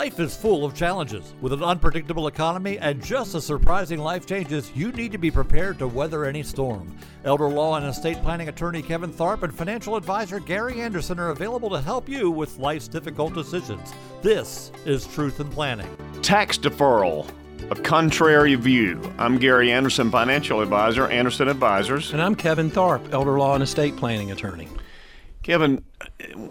Life is full of challenges. With an unpredictable economy and just as surprising life changes, you need to be prepared to weather any storm. Elder law and estate planning attorney Kevin Tharpe and financial advisor Gary Anderson are available to help you with life's difficult decisions. This is Truth in Planning. Tax deferral. A contrary view. I'm Gary Anderson, financial advisor, Anderson Advisors. And I'm Kevin Tharpe, elder law and estate planning attorney. Kevin,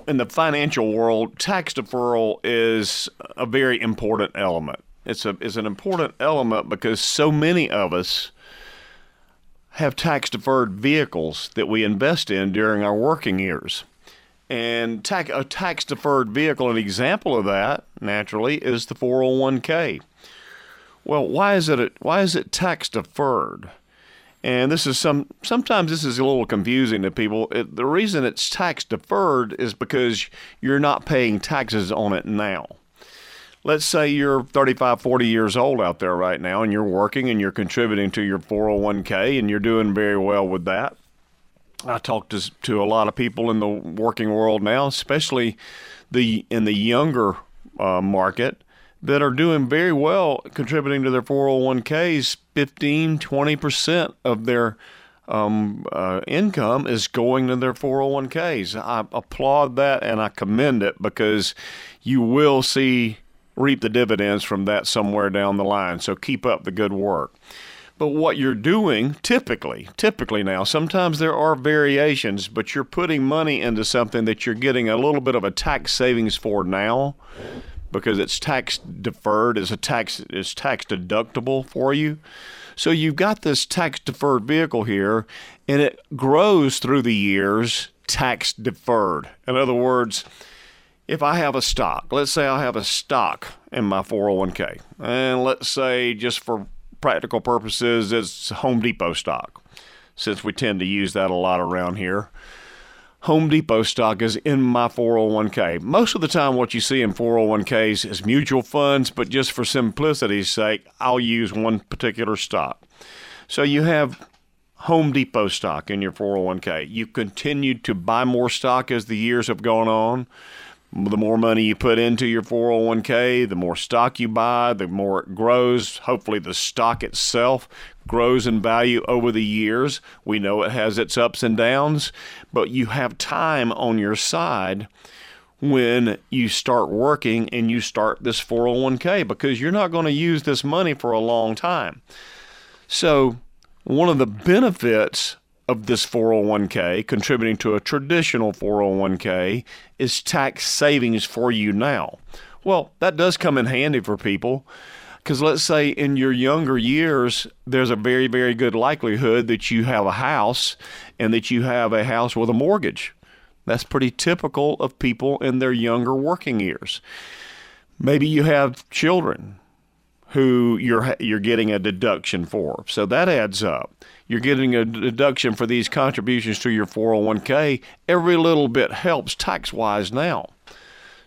in the financial world, tax deferral is a very important element. It's a it's an important element because so many of us have tax deferred vehicles that we invest in during our working years. And tax, a tax deferred vehicle, an example of that, naturally, is the 401k. Well, why is it why is it tax deferred? And this is some sometimes this is a little confusing to people. It, the reason it's tax deferred is because you're not paying taxes on it now. Let's say you're 35, 40 years old out there right now and you're working and you're contributing to your 401k and you're doing very well with that. I talk to, to a lot of people in the working world now, especially the in the younger uh, market that are doing very well contributing to their 401ks 15 20% of their um, uh, income is going to their 401ks i applaud that and i commend it because you will see reap the dividends from that somewhere down the line. So keep up the good work. But what you're doing typically typically now sometimes there are variations but you're putting money into something that you're getting a little bit of a tax savings for now because it's tax deferred, it's a tax it's tax deductible for you. So you've got this tax deferred vehicle here and it grows through the years tax deferred. In other words, if I have a stock, let's say I have a stock in my 401k, and let's say just for practical purposes, it's Home Depot stock, since we tend to use that a lot around here. Home Depot stock is in my 401k. Most of the time, what you see in 401ks is mutual funds, but just for simplicity's sake, I'll use one particular stock. So you have Home Depot stock in your 401k. You continued to buy more stock as the years have gone on. The more money you put into your 401k, the more stock you buy, the more it grows. Hopefully, the stock itself grows in value over the years. We know it has its ups and downs, but you have time on your side when you start working and you start this 401k because you're not going to use this money for a long time. So, one of the benefits of this 401k, contributing to a traditional 401k, is tax savings for you now. Well, that does come in handy for people because let's say in your younger years, there's a very, very good likelihood that you have a house and that you have a house with a mortgage. That's pretty typical of people in their younger working years. Maybe you have children who you're you're getting a deduction for. So that adds up. You're getting a deduction for these contributions to your 401k. Every little bit helps tax-wise now.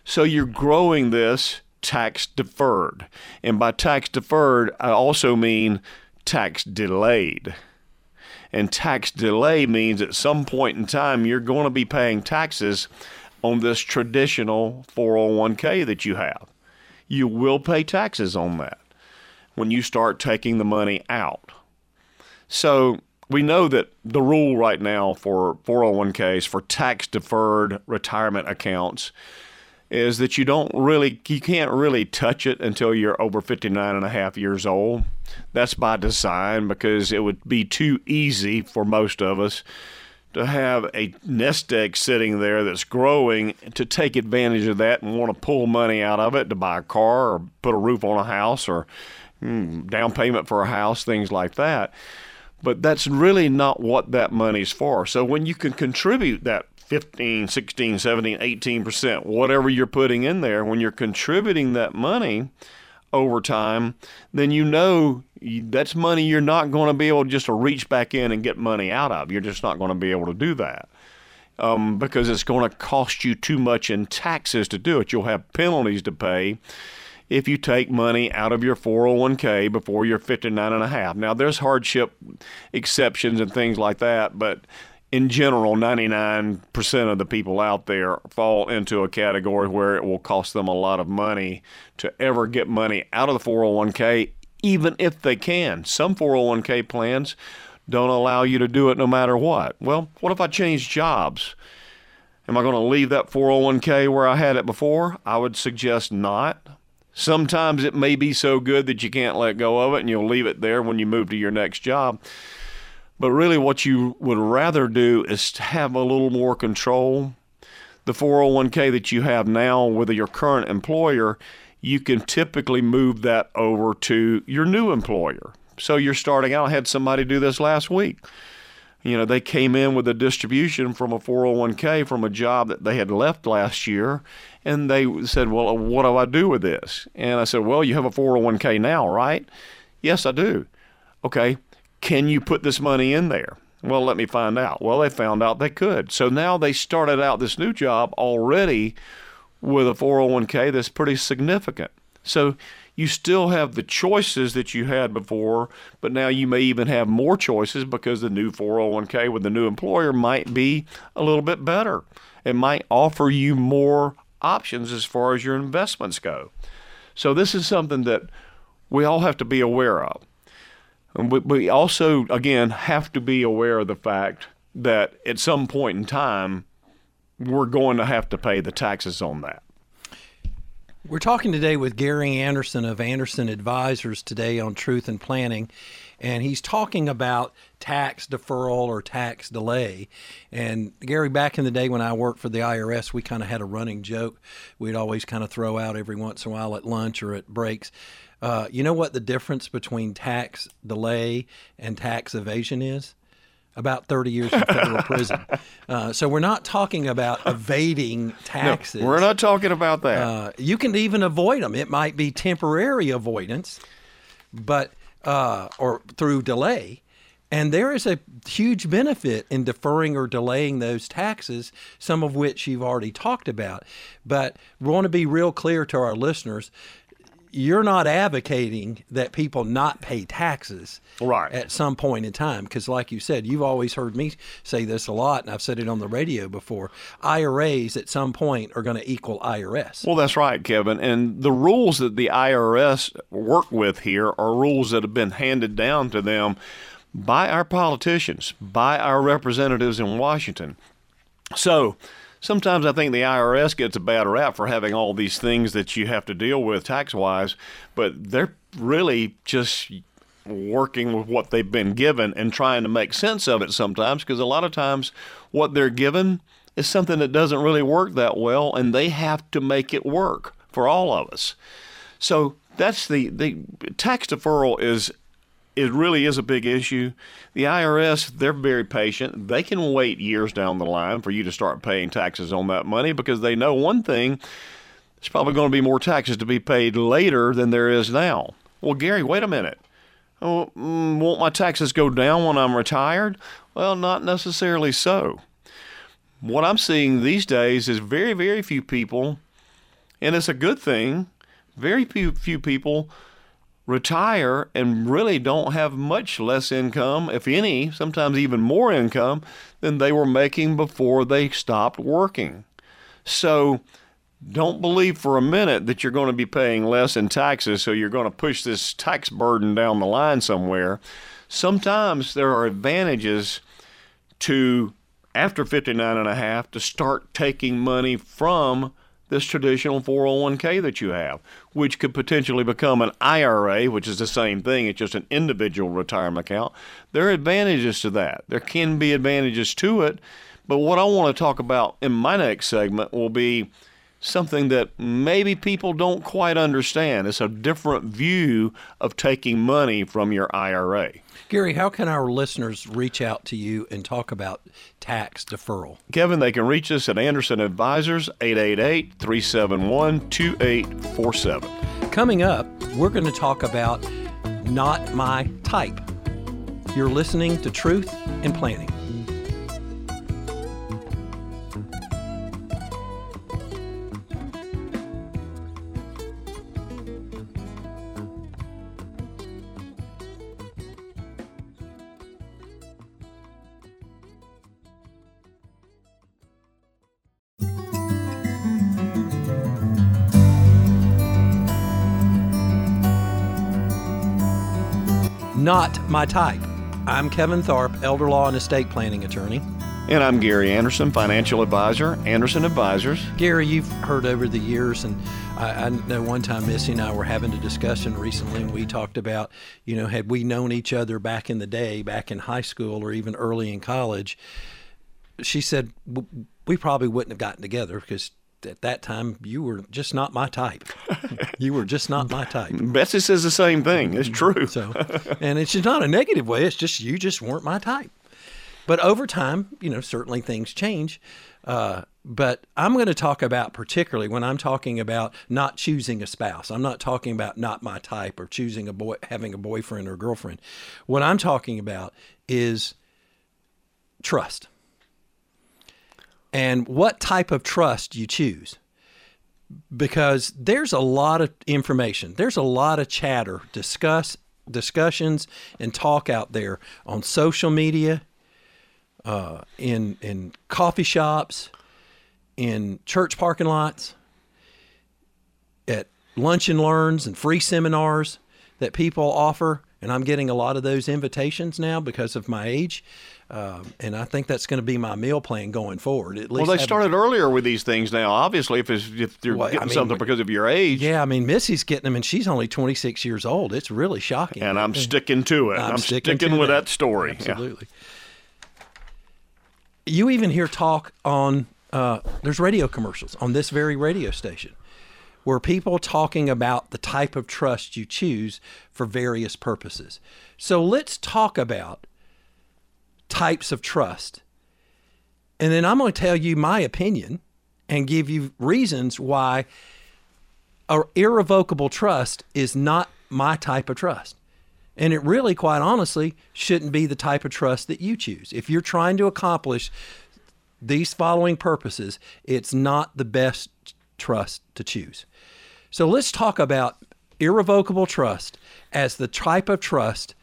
So you're growing this tax deferred. And by tax deferred, I also mean tax delayed. And tax delay means at some point in time you're going to be paying taxes on this traditional 401k that you have. You will pay taxes on that when you start taking the money out. So we know that the rule right now for 401ks, for tax deferred retirement accounts, is that you don't really, you can't really touch it until you're over 59 and a half years old. That's by design because it would be too easy for most of us to have a nest egg sitting there that's growing to take advantage of that and want to pull money out of it to buy a car or put a roof on a house or down payment for a house, things like that. But that's really not what that money's for. So when you can contribute that 15, 16, 17, 18%, whatever you're putting in there, when you're contributing that money over time, then you know that's money you're not going to be able just to reach back in and get money out of. You're just not going to be able to do that. Um, because it's going to cost you too much in taxes to do it. You'll have penalties to pay if you take money out of your 401k before you're 59 and a half. Now there's hardship exceptions and things like that, but in general, 99% of the people out there fall into a category where it will cost them a lot of money to ever get money out of the 401k, even if they can. Some 401k plans don't allow you to do it no matter what. Well, what if I change jobs? Am I going to leave that 401k where I had it before? I would suggest not. Sometimes it may be so good that you can't let go of it and you'll leave it there when you move to your next job. But really, what you would rather do is have a little more control. The 401k that you have now with your current employer, you can typically move that over to your new employer. So you're starting out. I had somebody do this last week. You know, they came in with a distribution from a 401k from a job that they had left last year, and they said, Well, uh, what do I do with this? And I said, Well, you have a 401k now, right? Yes, I do. Okay, can you put this money in there? Well, let me find out. Well, they found out they could. So now they started out this new job already with a 401k that's pretty significant. So you still have the choices that you had before, but now you may even have more choices because the new 401k with the new employer might be a little bit better. It might offer you more options as far as your investments go. So this is something that we all have to be aware of. And we, we also, again, have to be aware of the fact that at some point in time, we're going to have to pay the taxes on that. We're talking today with Gary Anderson of Anderson Advisors today on Truth in Planning, and he's talking about tax deferral or tax delay. And Gary, back in the day when I worked for the IRS, we kind of had a running joke we'd always kind of throw out every once in a while at lunch or at breaks. Uh, you know what the difference between tax delay and tax evasion is? About 30 years in federal prison. Uh, so we're not talking about evading taxes. No, we're not talking about that. Uh, you can even avoid them. It might be temporary avoidance, but uh, or through delay. And there is a huge benefit in deferring or delaying those taxes, some of which you've already talked about. But we want to be real clear to our listeners you're not advocating that people not pay taxes right. at some point in time because like you said you've always heard me say this a lot and i've said it on the radio before. Iras at some point are going to equal irs well that's right kevin. And the rules that the irs work with here are rules that have been handed down to them by our politicians by our representatives in washington. So sometimes I think the IRS gets a bad rap for having all these things that you have to deal with tax wise, but they're really just working with what they've been given and trying to make sense of it sometimes because a lot of times what they're given is something that doesn't really work that well and they have to make it work for all of us. So that's the the tax deferral is it really is a big issue. The IRS, they're very patient. They can wait years down the line for you to start paying taxes on that money because they know one thing there's probably going to be more taxes to be paid later than there is now. Well, Gary, wait a minute. Oh, mm, won't my taxes go down when I'm retired? Well, not necessarily so. What I'm seeing these days is very, very few people, and it's a good thing, very few, few people retire and really don't have much less income, if any, sometimes even more income than they were making before they stopped working. So don't believe for a minute that you're going to be paying less in taxes, so you're going to push this tax burden down the line somewhere. Sometimes there are advantages to after 59 and a half to start taking money from this traditional 401k that you have, which could potentially become an IRA, which is the same thing, it's just an individual retirement account. There are advantages to that. There can be advantages to it, but what I want to talk about in my next segment will be something that maybe people don't quite understand. It's a different view of taking money from your IRA. Gary, how can our listeners reach out to you and talk about tax deferral? Kevin, they can reach us at Anderson Advisors, 888 371 2847. Coming up, we're going to talk about not my type. You're listening to Truth in Planning. Not my type. I'm Kevin Tharpe, elder law and estate planning attorney. And I'm Gary Anderson, financial advisor, Anderson Advisors. Gary, you've heard over the years, and I, I, know one time Missy and I were having a discussion recently, and we talked about, you know, had we known each other back in the day, back in high school or even early in college, she said we probably wouldn't have gotten together because at that time you were just not my type. you were just not my type. Betsy says the same thing. It's true. so, and it's just not a negative way. It's just you just weren't my type. But over time, you know, certainly things change. Uh, but I'm going to talk about particularly when I'm talking about not choosing a spouse. I'm not talking about not my type or choosing a boy, having a boyfriend or girlfriend. What I'm talking about is trust and what type of trust you choose. Because there's a lot of information, there's a lot of chatter, discuss discussions and talk out there on social media, uh, in in coffee shops, in church parking lots, at lunch and learns and free seminars that people offer. And I'm getting a lot of those invitations now because of my age. Um, and I think that's going to be my meal plan going forward. At least well, they started earlier with these things now. Obviously, if if you're well, getting I mean, something because of your age, yeah. I mean, Missy's getting them, and she's only 26 years old. It's really shocking. And I'm sticking to it. I'm, I'm sticking, sticking with that, that story. Absolutely. Yeah. You even hear talk on uh, there's radio commercials on this very radio station where people talking about the type of trust you choose for various purposes. So let's talk about types of trust. And then I'm going to tell you my opinion and give you reasons why a irrevocable trust is not my type of trust. And it really, quite honestly, shouldn't be the type of trust that you choose. If you're trying to accomplish these following purposes, it's not the best trust to choose. So let's talk about irrevocable trust as the type of trust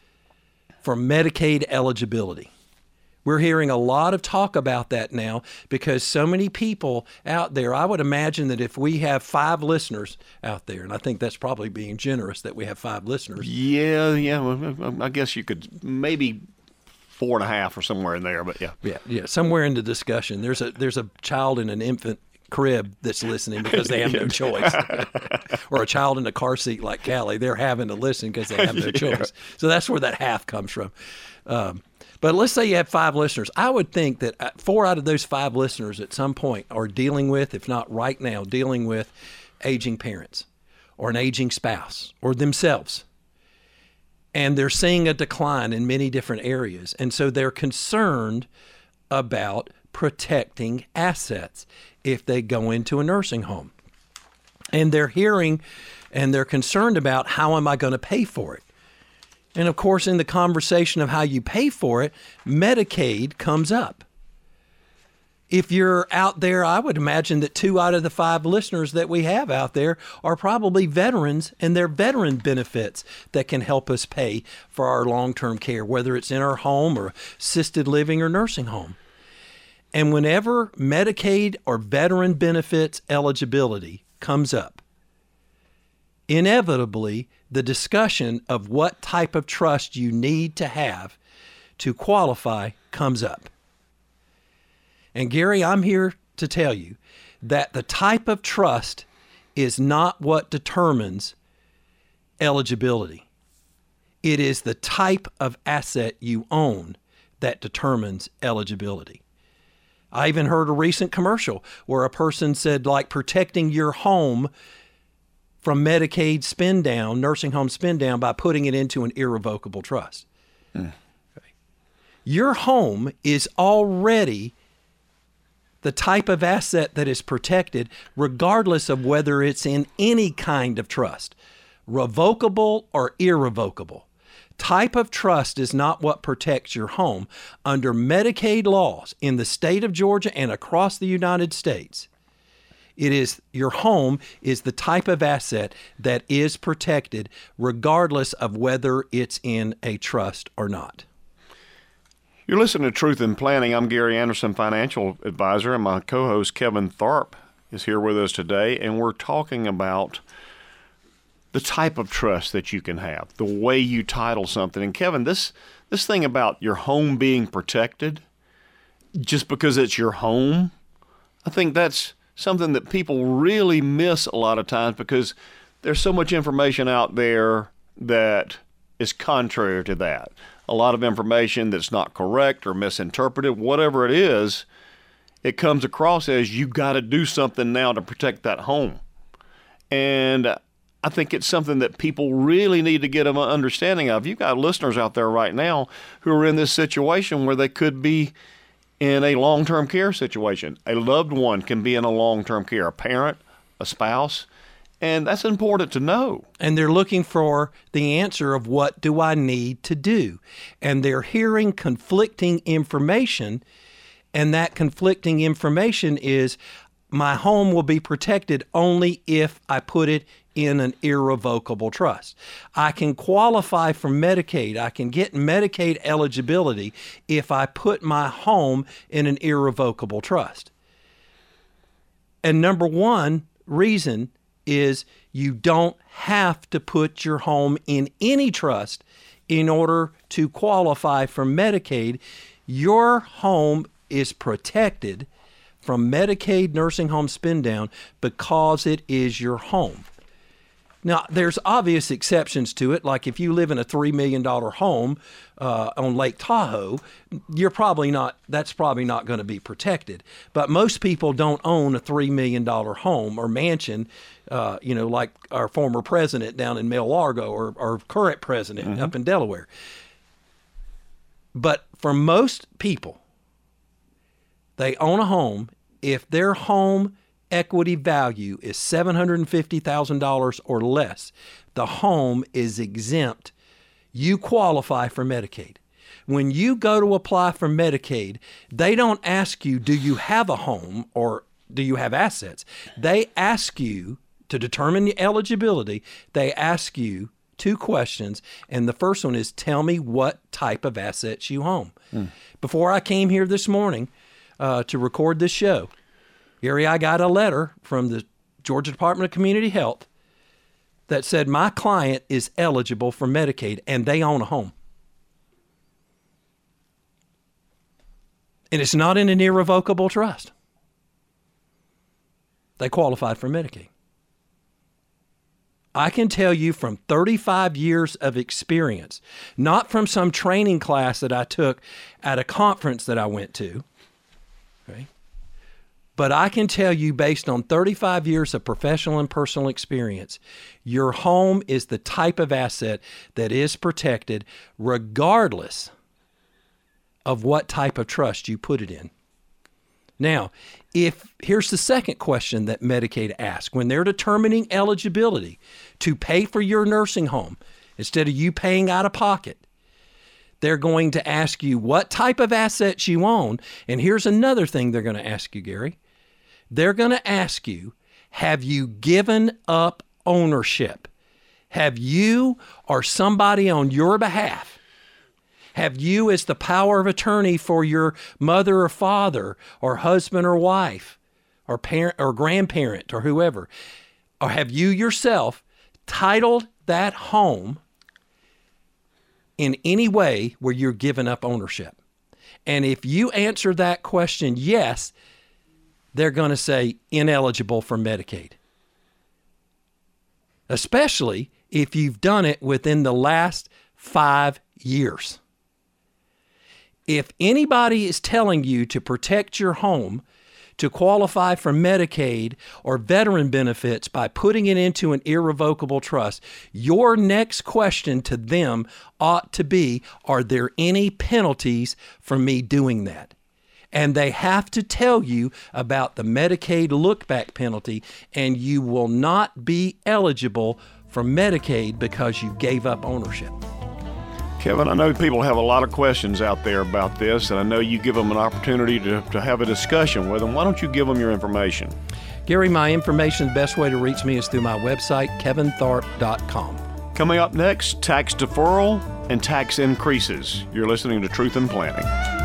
for Medicaid eligibility. We're hearing a lot of talk about that now because so many people out there. I would imagine that if we have five listeners out there, and I think that's probably being generous that we have five listeners. Yeah, yeah. I guess you could maybe four and a half or somewhere in there, but yeah, yeah, yeah. Somewhere in the discussion, there's a there's a child in an infant crib that's listening because they have no choice, or a child in a car seat like Callie, they're having to listen because they have no choice. So that's where that half comes from. Um, but let's say you have five listeners. I would think that uh, four out of those five listeners at some point are dealing with, if not right now, dealing with aging parents or an aging spouse or themselves. And they're seeing a decline in many different areas. And so they're concerned about protecting assets if they go into a nursing home. And they're hearing and they're concerned about how am I going to pay for it? And of course, in the conversation of how you pay for it, Medicaid comes up. If you're out there, I would imagine that two out of the five listeners that we have out there are probably veterans and they're veteran benefits that can help us pay for our long term care, whether it's in our home or assisted living or nursing home. And whenever Medicaid or veteran benefits eligibility comes up, inevitably the discussion of what type of trust you need to have to qualify comes up. And Gary, I'm here to tell you that the type of trust is not what determines eligibility. It is the type of asset you own that determines eligibility. I even heard a recent commercial where a person said, like, protecting your home from Medicaid spend down, nursing home spend down, by putting it into an irrevocable trust. Mm. Okay. Your home is already the type of asset that is protected, regardless of whether it's in any kind of trust, revocable or irrevocable. Type of trust is not what protects your home. Under Medicaid laws in the state of Georgia and across the United States, it is your home is the type of asset that is protected regardless of whether it's in a trust or not. You're listening to Truth in Planning. I'm Gary Anderson, financial advisor, and my co host Kevin Tharpe is here with us today, and we're talking about the type of trust that you can have, the way you title something. And Kevin, this this thing about your home being protected just because it's your home, I think that's something that people really miss a lot of times because there's so much information out there that is contrary to that. A lot of information that's not correct or misinterpreted, whatever it is, it comes across as you got to do something now to protect that home. And I think it's something that people really need to get an understanding of. You've got listeners out there right now who are in this situation where they could be in a long term care situation. A loved one can be in a long term care, a parent, a spouse, and that's important to know. And they're looking for the answer of what do I need to do? And they're hearing conflicting information. And that conflicting information is my home will be protected only if I put it in an irrevocable trust. I can qualify for Medicaid. I can get Medicaid eligibility if I put my home in an irrevocable trust. And number one reason is you don't have to put your home in any trust in order to qualify for Medicaid. Your home is protected from Medicaid nursing home spend down because it is your home. Now, there's obvious exceptions to it. Like if you live in a $3 million home uh, on Lake Tahoe, you're probably not, that's probably not going to be protected. But most people don't own a $3 million home or mansion, uh, you know, like our former president down in Mar-a-Lago or our current president mm-hmm. up in Delaware. But for most people, they own a home. If their home equity value is $750,000 or less, the home is exempt. You qualify for Medicaid. When you go to apply for Medicaid, they don't ask you, do you have a home or do you have assets? They ask you to determine the eligibility, they ask you two questions. And the first one is, tell me what type of assets you own. Mm. Before I came here this morning uh, to record this show, Gary, I got a letter from the Georgia Department of Community Health that said my client is eligible for Medicaid and they own a home. And it's not in an irrevocable trust. They qualified for Medicaid. I can tell you from 35 years of experience, not from some training class that I took at a conference that I went to? But I can tell you, based on 35 years of professional and personal experience, your home is the type of asset that is protected regardless of what type of trust you put it in. Now, if here's the second question that Medicaid asks when they're determining eligibility to pay for your nursing home instead of you paying out of pocket, they're going to ask you what type of assets you own. And here's another thing they're going to ask you, Gary they're going to ask you, have you given up ownership? Have you or somebody on your behalf? Have you, as the power of attorney for your mother or father, or husband or wife, or parent or grandparent, or whoever, or have you yourself titled that home in any way where you're giving up ownership? And if you answer that question yes, they're going to say ineligible for Medicaid. Especially if you've done it within the last five years. If anybody is telling you to protect your home to qualify for Medicaid or veteran benefits by putting it into an irrevocable trust, your next question to them ought to be Are there any penalties for me doing that? And they have to tell you about the Medicaid lookback penalty, and you will not be eligible for Medicaid because you gave up ownership. Kevin, I know people have a lot of questions out there about this, and I know you give them an opportunity to, to have a discussion with them. Why don't you give them your information? Gary, my information, the best way to reach me is through my website, kevintharpe.com. Coming up next, tax deferral and tax increases. You're listening to Truth in Planning.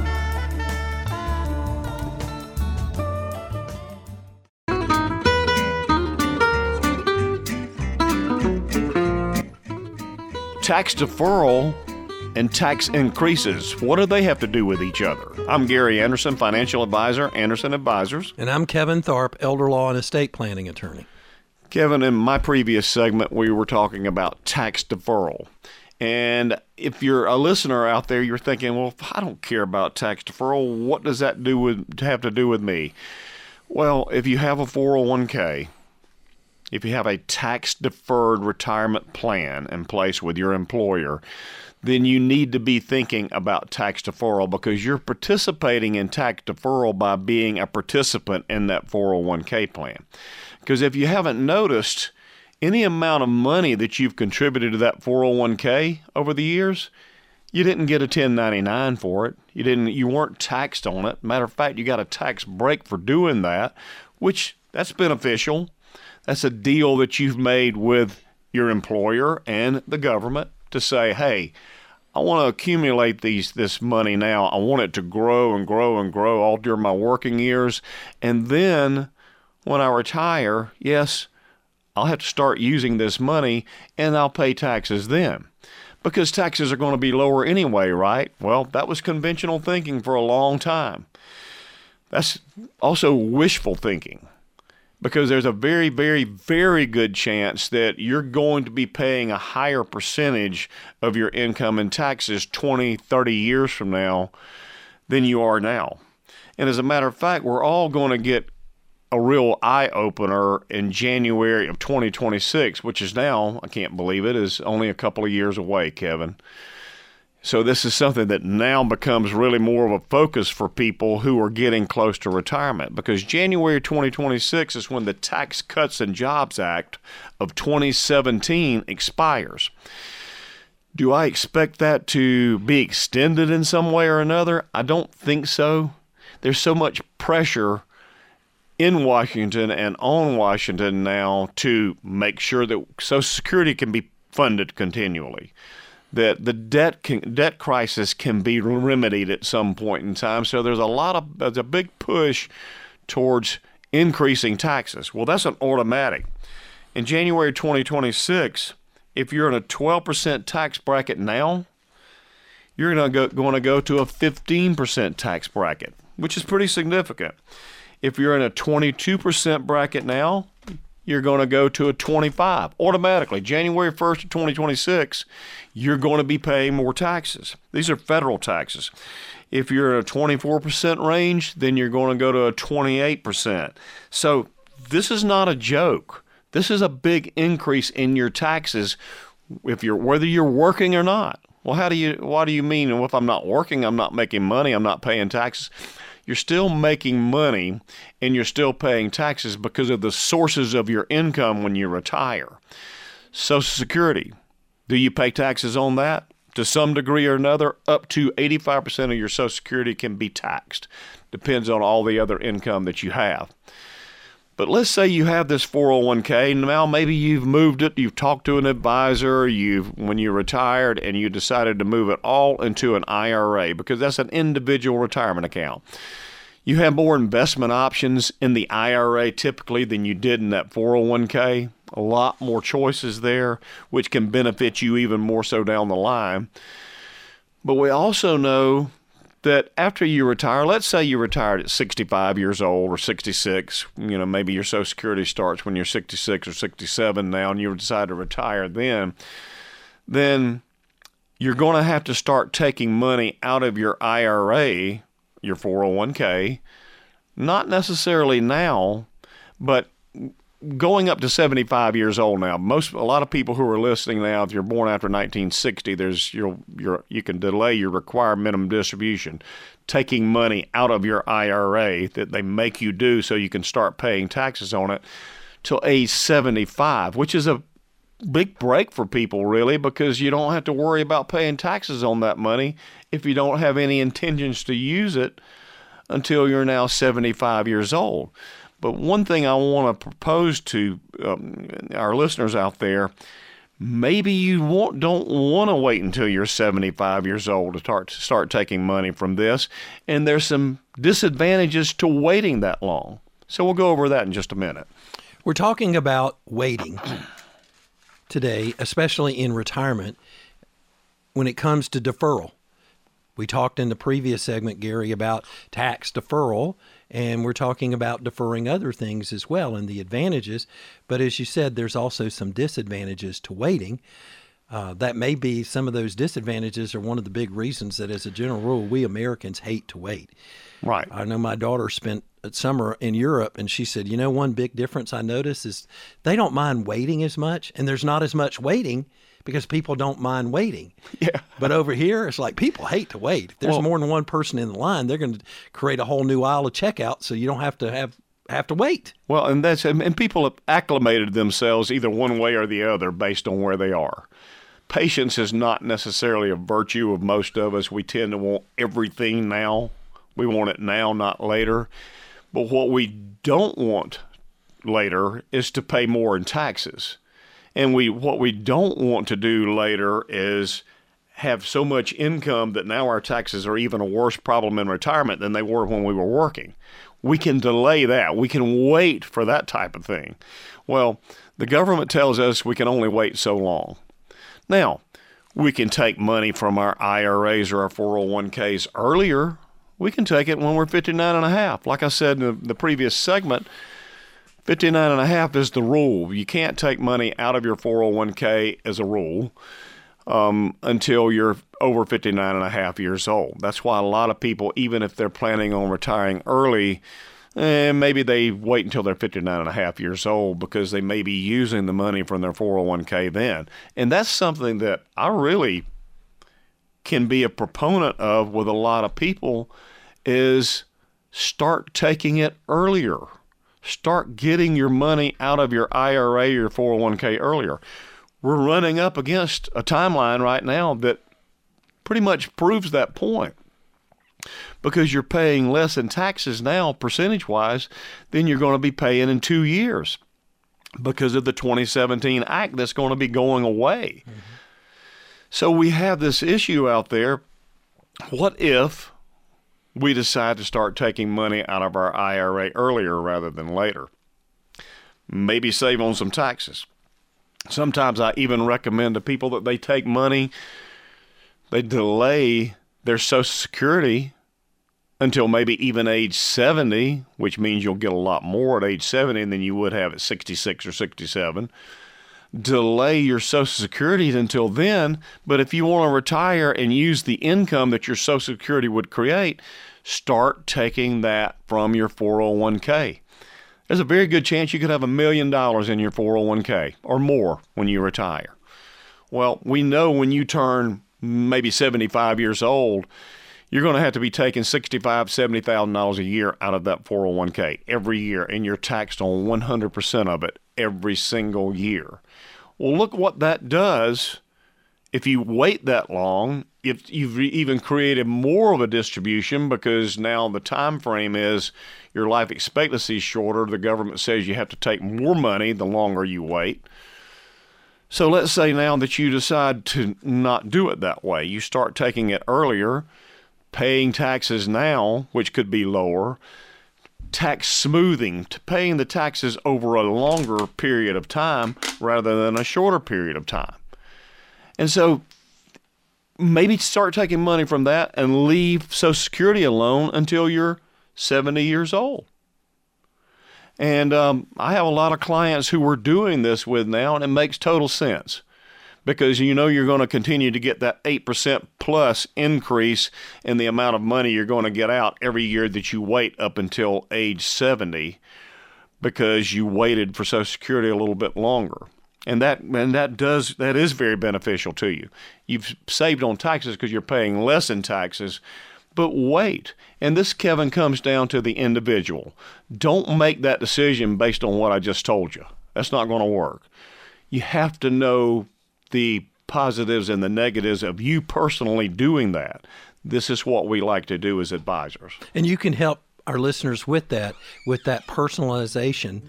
Tax deferral and tax increases. What do they have to do with each other? I'm Gary Anderson, financial advisor, Anderson Advisors. And I'm Kevin Tharpe, elder law and estate planning attorney. Kevin, in my previous segment, we were talking about tax deferral. And if you're a listener out there, you're thinking, well, I don't care about tax deferral. What does that do with have to do with me? Well, if you have a 401k, if you have a tax deferred retirement plan in place with your employer, then you need to be thinking about tax deferral because you're participating in tax deferral by being a participant in that 401k plan. Because if you haven't noticed, any amount of money that you've contributed to that 401k over the years, you didn't get a 1099 for it. You didn't you weren't taxed on it. Matter of fact, you got a tax break for doing that, which that's beneficial. That's a deal that you've made with your employer and the government to say, "Hey, I want to accumulate these this money now. I want it to grow and grow and grow all during my working years, and then when I retire, yes, I'll have to start using this money and I'll pay taxes then. Because taxes are going to be lower anyway, right? Well, that was conventional thinking for a long time. That's also wishful thinking because there's a very, very, very good chance that you're going to be paying a higher percentage of your income in taxes 20, 30 years from now than you are now. And as a matter of fact, we're all going to get a real eye opener in January of 2026, which is now, I can't believe it, is only a couple of years away, Kevin. So this is something that now becomes really more of a focus for people who are getting close to retirement because January 2026 is when the Tax Cuts and Jobs Act of 2017 expires. Do I expect that to be extended in some way or another? I don't think so. There's so much pressure in Washington and on Washington now to make sure that Social Security can be funded continually, that the debt can, debt crisis can be remedied at some point in time. So there's a lot of there's a big push towards increasing taxes. Well, that's an automatic. In January 2026, if you're in a 12% tax bracket now, you're going to go, going to go to a 15% tax bracket, which is pretty significant. If you're in a 22% bracket now, you're going to go to a 25 automatically. January 1st of 2026, you're going to be paying more taxes. These are federal taxes. If you're in a 24% range, then you're going to go to a 28%. So this is not a joke. This is a big increase in your taxes if you're whether you're working or not. Well, how do you why do you mean well, if I'm not working, I'm not making money, I'm not paying taxes? You're still making money and you're still paying taxes because of the sources of your income when you retire. Social Security, do you pay taxes on that? To some degree or another, up to 85% of your Social Security can be taxed. Depends on all the other income that you have. But let's say you have this 401k. Now maybe you've moved it, you've talked to an advisor, you've when you retired and you decided to move it all into an IRA because that's an individual retirement account. You have more investment options in the IRA typically than you did in that 401k. A lot more choices there, which can benefit you even more so down the line. But we also know that after you retire, let's say you retired at 65 years old or 66, you know, maybe your Social Security starts when you're 66 or 67 now and you decide to retire then, then you're going to have to start taking money out of your IRA, your 401k, not necessarily now, but going up to 75 years old now. Most a lot of people who are listening now, if you're born after 1960, there's your your you can delay your required minimum distribution, taking money out of your IRA that they make you do so you can start paying taxes on it till age 75, which is a big break for people really because you don't have to worry about paying taxes on that money if you don't have any intentions to use it until you're now 75 years old. But one thing I want to propose to um, our listeners out there maybe you want, don't want to wait until you're 75 years old to start, to start taking money from this. And there's some disadvantages to waiting that long. So we'll go over that in just a minute. We're talking about waiting today, especially in retirement. when it comes to deferral. We talked in the previous segment, Gary, about tax deferral, and we're talking about deferring other things as well and the advantages. But as you said, there's also some disadvantages to waiting. Uh, that may be some of those disadvantages are one of the big reasons that, as a general rule, we Americans hate to wait. Right. I know my daughter spent a summer in Europe, and she said, you know, one big difference I notice is they don't mind waiting as much, and there's not as much waiting because people don't mind waiting. Yeah. But over here, it's like people hate to wait. If there's Well- more than one person in the line, they're going to create a whole new aisle of checkout, so you don't have to have have to wait. Well, and that's and and people have acclimated themselves either one way or the other based on where they are. Patience is not necessarily a virtue of most of us. We tend to want everything now. We want it now, not later. But what we don't want later is to pay more in taxes. And we what we don't want to do later is have so much income that now our taxes are even a worse problem in retirement than they were when we were working. We can delay that. We can wait for that type of thing. Well, the government tells us we can only wait so long. Now, we can take money from our IRAs or our 401ks earlier. We can take it when we're 59 and a half. Like I said in the, the previous segment, 59 and a half is the rule. You can't take money out of your 401k as a rule um, until you're over 59 and a half years old. That's why a lot of people, even if they're planning on retiring early, eh, maybe they wait until they're 59 and a half years old because they may be using the money from their 401k then. And that's something that I really can be a proponent of with a lot of people is start taking it earlier. Start getting your money out of your IRA or your 401k earlier. We're running up against a timeline right now that pretty much proves that point because you're paying less in taxes now, percentage wise, than you're going to be paying in two years because of the 2017 Act that's going to be going away. Mm-hmm. So we have this issue out there. What if we decide to start taking money out of our IRA earlier rather than later? Maybe save on some taxes. Sometimes I even recommend to people that they take money, they delay their Social Security until maybe even age 70, which means you'll get a lot more at age 70 than you would have at 66 or 67. Delay your Social Security until then, but if you want to retire and use the income that your Social Security would create, start taking that from your 401k. There's a very good chance you could have a million dollars in your 401k or more when you retire. Well, we know when you turn maybe 75 years old, you're going to have to be taking sixty-five, seventy thousand dollars a year out of that 401k every year, and you're taxed on 100% of it every single year. Well, look what that does. If you wait that long, if you've even created more of a distribution because now the time frame is your life expectancy is shorter, the government says you have to take more money the longer you wait. So let's say now that you decide to not do it that way, you start taking it earlier, paying taxes now, which could be lower, tax smoothing, to paying the taxes over a longer period of time rather than a shorter period of time. And so maybe start taking money from that and leave Social Security alone until you're 70 years old. And um, I have a lot of clients who we're doing this with now, and it makes total sense because you know you're going to continue to get that 8% plus increase in the amount of money you're going to get out every year that you wait up until age 70 because you waited for social security a little bit longer. And that and that does that is very beneficial to you. You've saved on taxes because you're paying less in taxes but wait. And this kevin comes down to the individual. Don't make that decision based on what i just told you. That's not going to work. You have to know the positives and the negatives of you personally doing that. This is what we like to do as advisors. And you can help our listeners with that, with that personalization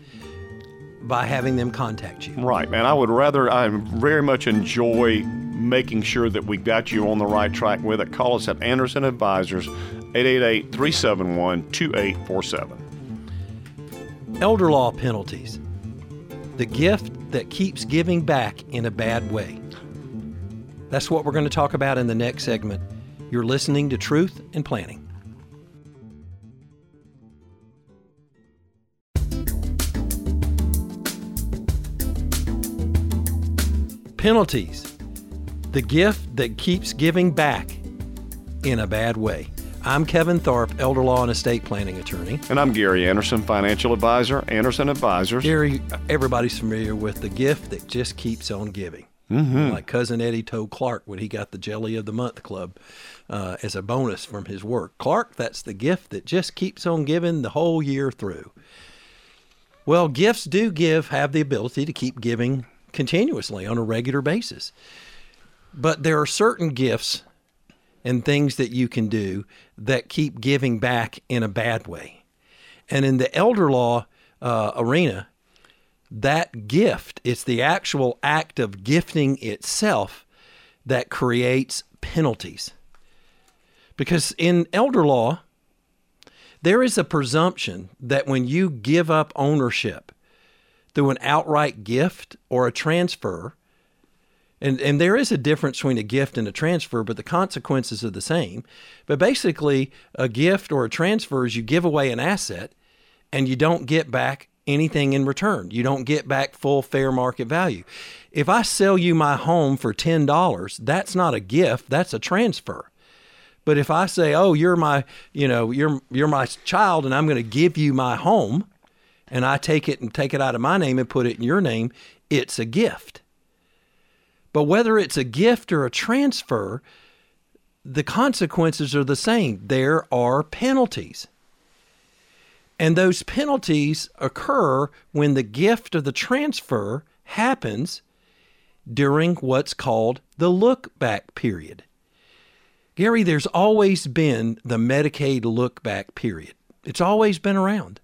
by having them contact you. Right. And I would rather, I very much enjoy making sure that we got you on the right track with it. Call us at Anderson Advisors, 888 371 2847. Elder law penalties. The gift that keeps giving back in a bad way. That's what we're going to talk about in the next segment. You're listening to Truth in Planning. Penalties, the gift that keeps giving back in a bad way. I'm Kevin Tharpe, elder law and estate planning attorney. And I'm Gary Anderson, financial advisor, Anderson Advisors. Gary, everybody's familiar with the gift that just keeps on giving. Mm-hmm. Like cousin Eddie told Clark when he got the Jelly of the Month Club uh, as a bonus from his work. Clark, that's the gift that just keeps on giving the whole year through. Well, gifts do give, have the ability to keep giving continuously on a regular basis. But there are certain gifts and things that you can do that keep giving back in a bad way. And in the elder law uh, arena, that gift, it's the actual act of gifting itself that creates penalties. Because in elder law, there is a presumption that when you give up ownership through an outright gift or a transfer, and, and there is a difference between a gift and a transfer, but the consequences are the same. But basically, a gift or a transfer is you give away an asset and you don't get back anything in return. You don't get back full fair market value. If I sell you my home for $10, that's not a gift, that's a transfer. But if I say, "Oh, you're my, you know, you're you're my child and I'm going to give you my home," and I take it and take it out of my name and put it in your name, it's a gift. But whether it's a gift or a transfer, the consequences are the same. There are penalties. And those penalties occur when the gift or the transfer happens during what's called the look back period. Gary, there's always been the Medicaid look back period, it's always been around.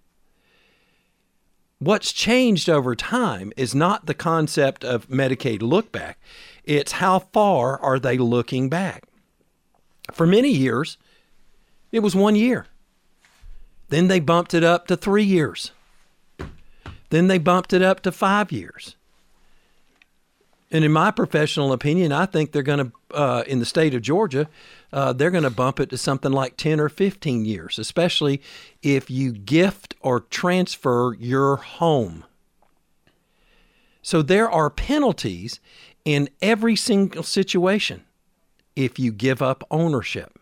What's changed over time is not the concept of Medicaid look back, it's how far are they looking back. For many years, it was one year. Then they bumped it up to three years. Then they bumped it up to five years. And in my professional opinion, I think they're going to, uh, in the state of Georgia, uh, they're going to bump it to something like 10 or 15 years, especially if you gift or transfer your home. So there are penalties in every single situation if you give up ownership.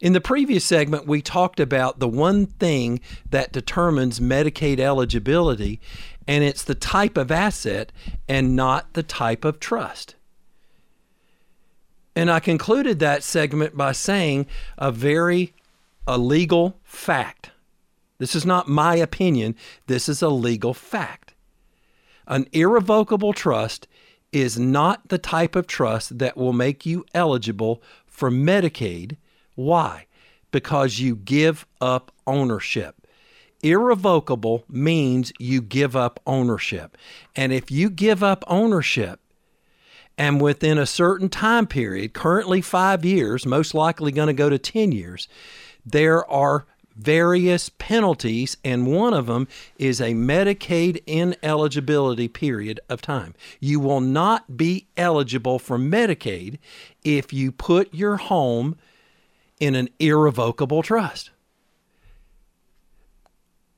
In the previous segment, we talked about the one thing that determines Medicaid eligibility, and it's the type of asset and not the type of trust. And I concluded that segment by saying a very a legal fact. This is not my opinion, this is a legal fact. An irrevocable trust is not the type of trust that will make you eligible for Medicaid. Why? Because you give up ownership. Irrevocable means you give up ownership. And if you give up ownership, and within a certain time period, currently five years, most likely going to go to 10 years, there are various penalties, and one of them is a Medicaid ineligibility period of time. You will not be eligible for Medicaid if you put your home in an irrevocable trust.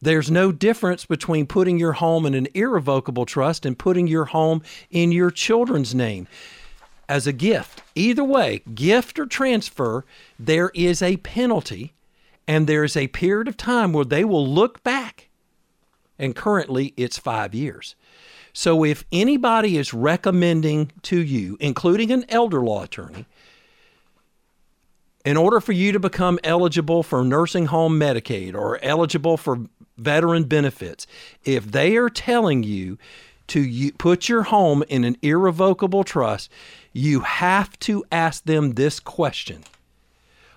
There's no difference between putting your home in an irrevocable trust and putting your home in your children's name as a gift. Either way, gift or transfer, there is a penalty and there's a period of time where they will look back. And currently it's five years. So if anybody is recommending to you, including an elder law attorney, in order for you to become eligible for nursing home Medicaid or eligible for veteran benefits, if they are telling you to put your home in an irrevocable trust, you have to ask them this question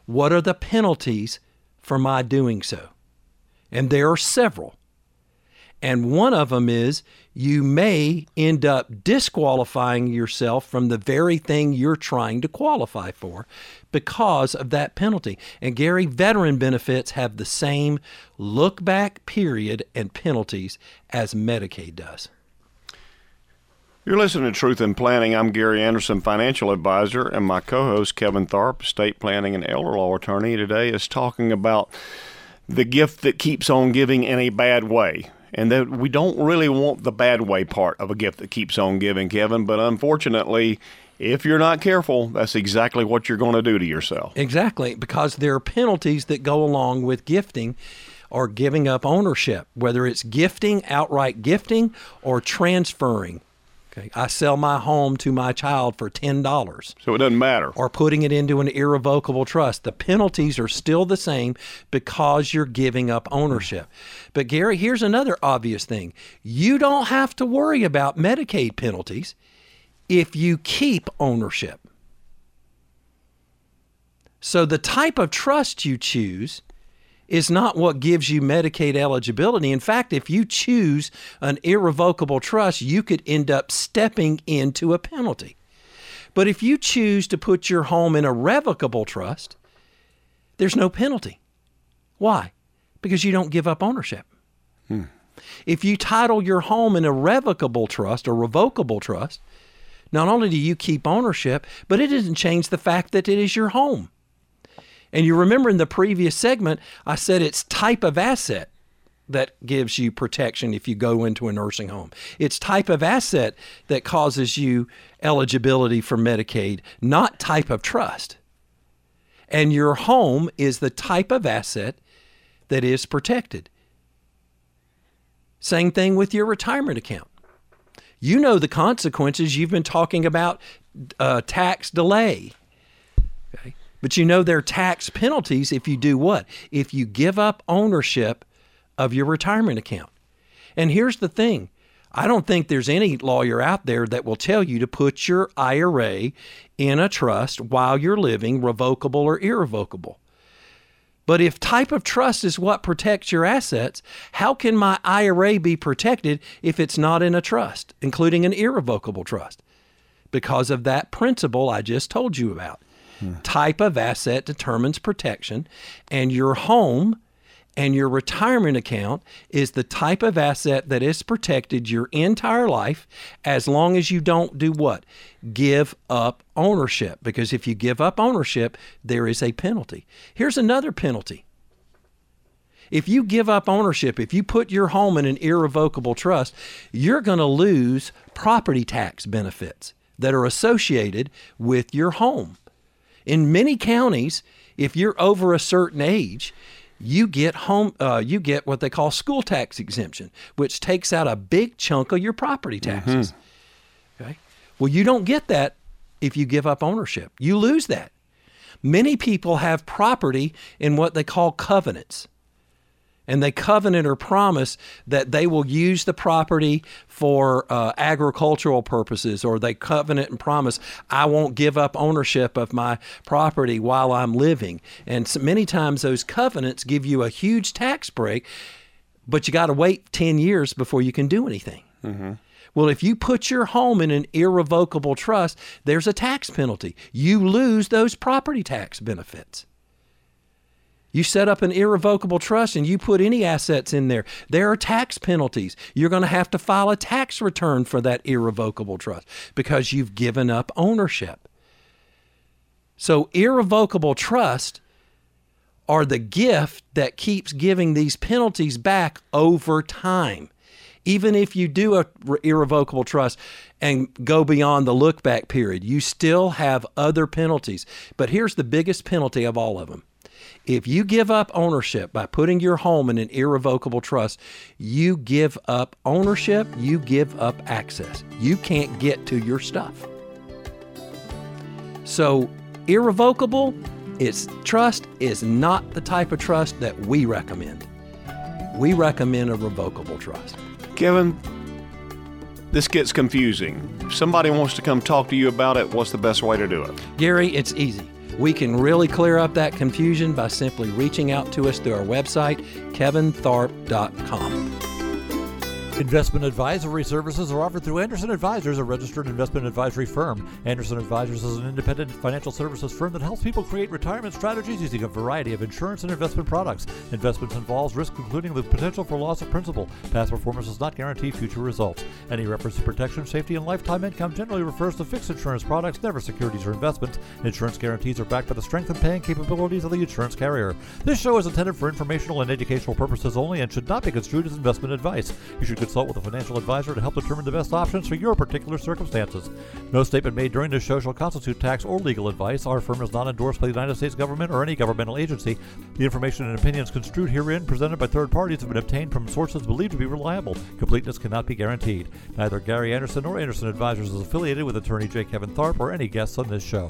What are the penalties for my doing so? And there are several. And one of them is you may end up disqualifying yourself from the very thing you're trying to qualify for because of that penalty. And Gary, veteran benefits have the same look back period and penalties as Medicaid does. You're listening to Truth in Planning. I'm Gary Anderson, financial advisor, and my co host, Kevin Tharpe, estate planning and elder law attorney, today is talking about the gift that keeps on giving in a bad way. And that we don't really want the bad way part of a gift that keeps on giving, Kevin, but unfortunately, if you're not careful, that's exactly what you're going to do to yourself. Exactly, because there are penalties that go along with gifting or giving up ownership, whether it's gifting, outright gifting, or transferring Okay. I sell my home to my child for $10. So it doesn't matter. Or putting it into an irrevocable trust. The penalties are still the same because you're giving up ownership. But Gary, here's another obvious thing. You don't have to worry about Medicaid penalties if you keep ownership. So the type of trust you choose is not what gives you Medicaid eligibility. In fact, if you choose an irrevocable trust, you could end up stepping into a penalty. But if you choose to put your home in a revocable trust, there's no penalty. Why? Because you don't give up ownership. Hmm. If you title your home in a revocable trust or revocable trust, not only do you keep ownership, but it doesn't change the fact that it is your home. And you remember in the previous segment, I said it's type of asset that gives you protection if you go into a nursing home. It's type of asset that causes you eligibility for Medicaid, not type of trust. And your home is the type of asset that is protected. Same thing with your retirement account. You know the consequences. You've been talking about uh, tax delay but you know there are tax penalties if you do what? If you give up ownership of your retirement account. And here's the thing I don't think there's any lawyer out there that will tell you to put your IRA in a trust while you're living, revocable or irrevocable. But if type of trust is what protects your assets, how can my IRA be protected if it's not in a trust, including an irrevocable trust? Because of that principle I just told you about. Type of asset determines protection, and your home and your retirement account is the type of asset that is protected your entire life as long as you don't do what? Give up ownership. Because if you give up ownership, there is a penalty. Here's another penalty. If you give up ownership, if you put your home in an irrevocable trust, you're going to lose property tax benefits that are associated with your home. In many counties, if you're over a certain age, you get home uh, you get what they call school tax exemption, which takes out a big chunk of your property taxes. Mm-hmm. Okay? Well, you don't get that if you give up ownership. You lose that. Many people have property in what they call covenants and they covenant or promise that they will use the property for uh, agricultural purposes, or they covenant and promise, I won't give up ownership of my property while I'm living. And so many times those covenants give you a huge tax break, but you got to wait 10 years before you can do anything. Mm-hmm. Well, if you put your home in an irrevocable trust, there's a tax penalty. You lose those property tax benefits. You set up an irrevocable trust and you put any assets in there. There are tax penalties. You're going to have to file a tax return for that irrevocable trust because you've given up ownership. So, irrevocable trust are the gift that keeps giving these penalties back over time. Even if you do a irrevocable trust and go beyond the look back period, you still have other penalties. But here's the biggest penalty of all of them if you give up ownership by putting your home in an irrevocable trust, you give up ownership, you give up access. You can't get to your stuff. So, irrevocable its trust is not the type of trust that we recommend. We recommend a revocable trust. Kevin, this gets confusing. If somebody wants to come talk to you about it, what's the best way to do it? Gary, it's easy. We can really clear up that confusion by simply reaching out to us through our website, kevintharpe.com. Investment advisory services are offered through Anderson Advisors, a registered investment advisory firm. Anderson Advisors is an independent financial services firm that helps people create retirement strategies using a variety of insurance and investment products. Investments involves risk, including the potential for loss of principal. Past performance does not guarantee future results. Any reference to protection, safety, and lifetime income generally refers to fixed insurance products, never securities or investments. Insurance guarantees are backed by the strength and paying capabilities of the insurance carrier. This show is intended for informational and educational purposes only and should not be construed as investment advice. You should consult with a financial advisor to help determine the best options for your particular circumstances. No statement made during this show shall constitute tax or legal advice. Our firm is not endorsed by the United States government or any governmental agency. The information and opinions construed herein presented by third parties have been obtained from sources believed to be reliable. Completeness cannot be guaranteed. Neither Gary Anderson nor Anderson Advisors is affiliated with attorney J. Kevin Tharpe or any guests on this show.